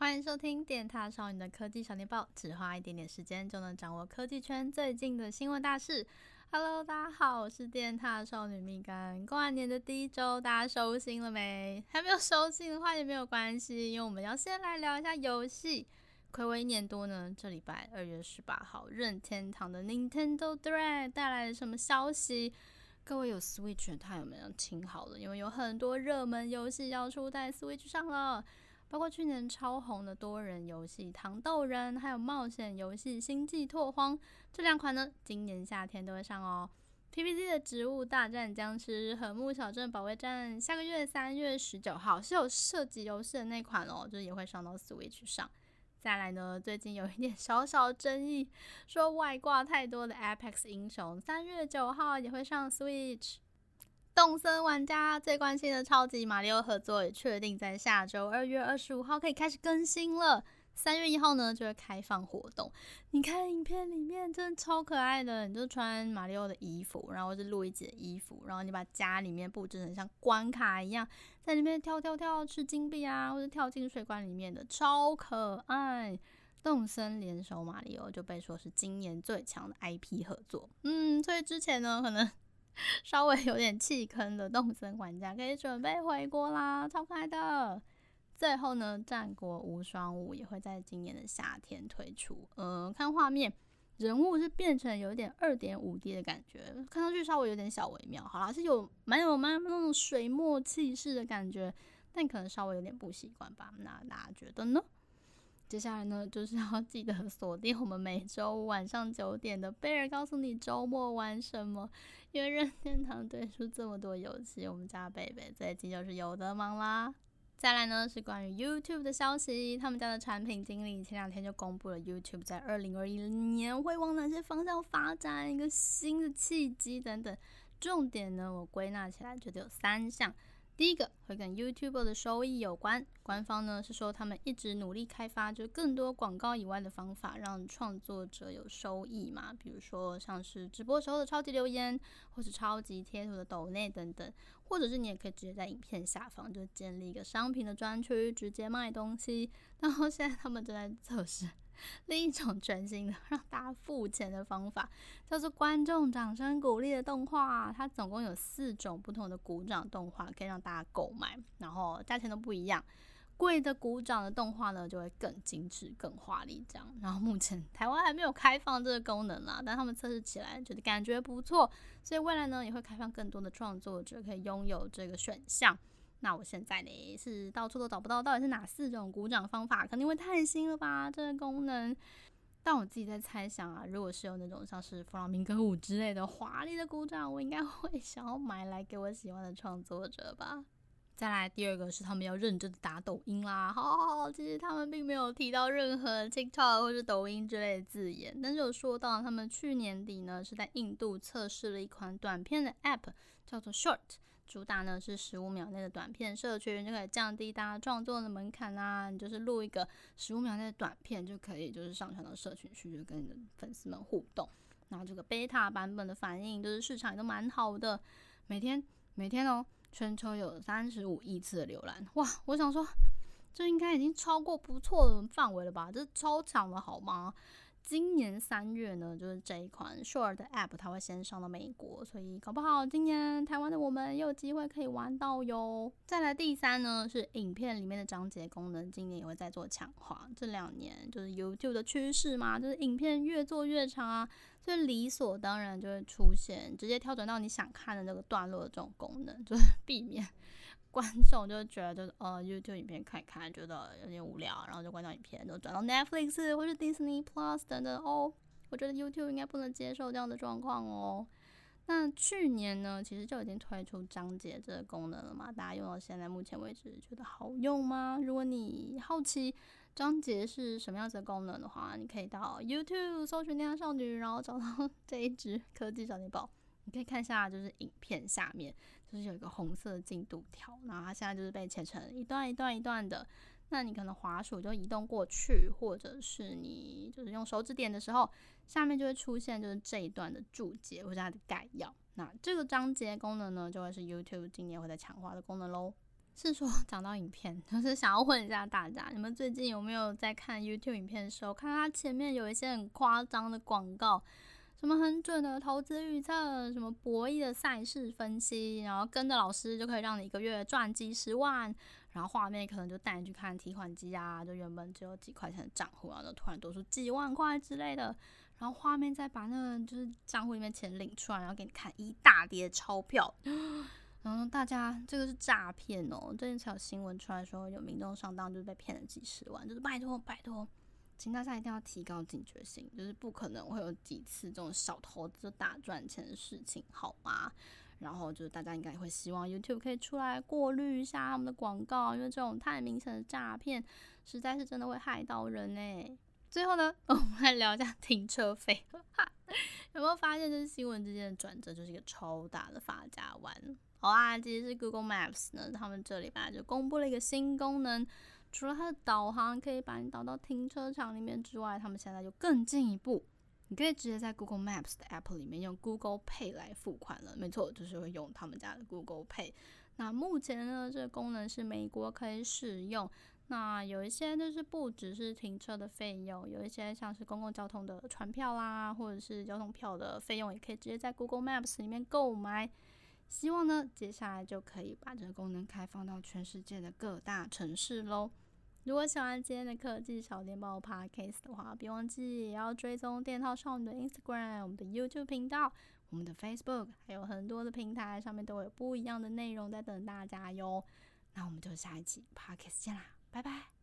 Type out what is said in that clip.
欢迎收听电獭少女的科技小电报，只花一点点时间就能掌握科技圈最近的新闻大事。Hello，大家好，我是电獭少女蜜柑。过完年的第一周，大家收心了没？还没有收心的话也没有关系，因为我们要先来聊一下游戏。暌违一年多呢，这礼拜二月十八号，任天堂的 Nintendo Direct 带来了什么消息？各位有 Switch 的，他有没有听好了？因为有很多热门游戏要出在 Switch 上了。包括去年超红的多人游戏《糖豆人》，还有冒险游戏《星际拓荒》这两款呢，今年夏天都会上哦。PVZ 的《植物大战僵尸》和《木小镇保卫战》下个月三月十九号是有射击游戏的那款哦，就也会上到 Switch 上。再来呢，最近有一点小小争议，说外挂太多的 Apex 英雄三月九号也会上 Switch。动森玩家最关心的超级马里奥合作也确定在下周二月二十五号可以开始更新了。三月一号呢就会开放活动。你看影片里面真的超可爱的，你就穿马里奥的衣服，然后是路易吉的衣服，然后你把家里面布置成像关卡一样，在里面跳跳跳吃金币啊，或者跳进水管里面的，超可爱。动森联手马里奥就被说是今年最强的 IP 合作。嗯，所以之前呢可能。稍微有点弃坑的动森玩家可以准备回国啦，超可爱的。最后呢，战国无双五也会在今年的夏天推出。呃，看画面，人物是变成有点二点五 D 的感觉，看上去稍微有点小微妙。好啦，是有蛮有蛮那种水墨气势的感觉，但可能稍微有点不习惯吧。那大家觉得呢？接下来呢，就是要记得锁定我们每周五晚上九点的贝尔告诉你周末玩什么。因为任天堂推出这么多游戏，我们家贝贝最近就是有的忙啦。再来呢，是关于 YouTube 的消息，他们家的产品经理前两天就公布了 YouTube 在二零二一年会往哪些方向发展，一个新的契机等等。重点呢，我归纳起来觉得有三项。第一个会跟 YouTuber 的收益有关，官方呢是说他们一直努力开发，就更多广告以外的方法，让创作者有收益嘛，比如说像是直播时候的超级留言，或是超级贴图的抖内等等，或者是你也可以直接在影片下方就建立一个商品的专区，直接卖东西。然后现在他们正在测试。另一种全新的让大家付钱的方法，叫做观众掌声鼓励的动画。它总共有四种不同的鼓掌动画可以让大家购买，然后价钱都不一样。贵的鼓掌的动画呢，就会更精致、更华丽这样。然后目前台湾还没有开放这个功能啦，但他们测试起来觉得感觉不错，所以未来呢也会开放更多的创作者可以拥有这个选项。那我现在呢是到处都找不到，到底是哪四种鼓掌方法？肯定会太新了吧，这个功能。但我自己在猜想啊，如果是有那种像是弗朗明哥舞之类的华丽的鼓掌，我应该会想要买来给我喜欢的创作者吧。再来第二个是他们要认真的打抖音啦，好好好，其实他们并没有提到任何 TikTok 或是抖音之类的字眼，但是有说到他们去年底呢是在印度测试了一款短片的 App，叫做 Short。主打呢是十五秒内的短片社群，就可以降低大家创作的门槛啊！你就是录一个十五秒内的短片，就可以就是上传到社群去，就跟你的粉丝们互动。然后这个 beta 版本的反应就是市场也都蛮好的，每天每天哦，全球有三十五亿次的浏览，哇！我想说，这应该已经超过不错的范围了吧？这超强的好吗？今年三月呢，就是这一款 Short 的 App，它会先上到美国，所以搞不好今年台湾的我们也有机会可以玩到哟。再来第三呢，是影片里面的章节功能，今年也会再做强化。这两年就是有旧的趋势嘛，就是影片越做越长啊，所以理所当然就会出现直接跳转到你想看的那个段落的这种功能，就是 避免。观众就觉得就是呃 YouTube 影片看一看，觉得有点无聊，然后就关掉影片，就转到 Netflix 或者 Disney Plus 等等哦。我觉得 YouTube 应该不能接受这样的状况哦。那去年呢，其实就已经推出章节这个功能了嘛？大家用到现在目前为止觉得好用吗？如果你好奇章节是什么样子的功能的话，你可以到 YouTube 搜寻“恋爱少女”，然后找到 这一支科技小电报。你可以看一下，就是影片下面就是有一个红色的进度条，然后它现在就是被切成一段一段一段的。那你可能滑鼠就移动过去，或者是你就是用手指点的时候，下面就会出现就是这一段的注解或者它的概要。那这个章节功能呢，就会是 YouTube 今年会在强化的功能喽。是说讲到影片，就是想要问一下大家，你们最近有没有在看 YouTube 影片的时候，看到它前面有一些很夸张的广告，什么很准的投资预测，什么博弈的赛事分析，然后跟着老师就可以让你一个月赚几十万，然后画面可能就带你去看提款机啊，就原本只有几块钱的账户，然后就突然多出几万块之类的，然后画面再把那个就是账户里面钱领出来，然后给你看一大叠钞票。然后大家，这个是诈骗哦！最近才有新闻出来说，有民众上当，就是被骗了几十万。就是拜托拜托，请大家一定要提高警觉性，就是不可能会有几次这种小投资大赚钱的事情，好吗？然后就是大家应该也会希望 YouTube 可以出来过滤一下他们的广告，因为这种太明显的诈骗，实在是真的会害到人呢。最后呢，我们来聊一下停车费。有没有发现，就是新闻之间的转折，就是一个超大的发家湾？好啊，其实是 Google Maps 呢，他们这里吧就公布了一个新功能，除了它的导航可以把你导到停车场里面之外，他们现在就更进一步，你可以直接在 Google Maps 的 App 里面用 Google Pay 来付款了。没错，就是会用他们家的 Google Pay。那目前呢，这个功能是美国可以使用。那有一些就是不只是停车的费用，有一些像是公共交通的船票啦，或者是交通票的费用，也可以直接在 Google Maps 里面购买。希望呢，接下来就可以把这个功能开放到全世界的各大城市喽。如果喜欢今天的科技小电报 Podcast 的话，别忘记也要追踪电套少女的 Instagram、我们的 YouTube 频道、我们的 Facebook，还有很多的平台上面都有不一样的内容在等大家哟。那我们就下一期 Podcast 见啦，拜拜。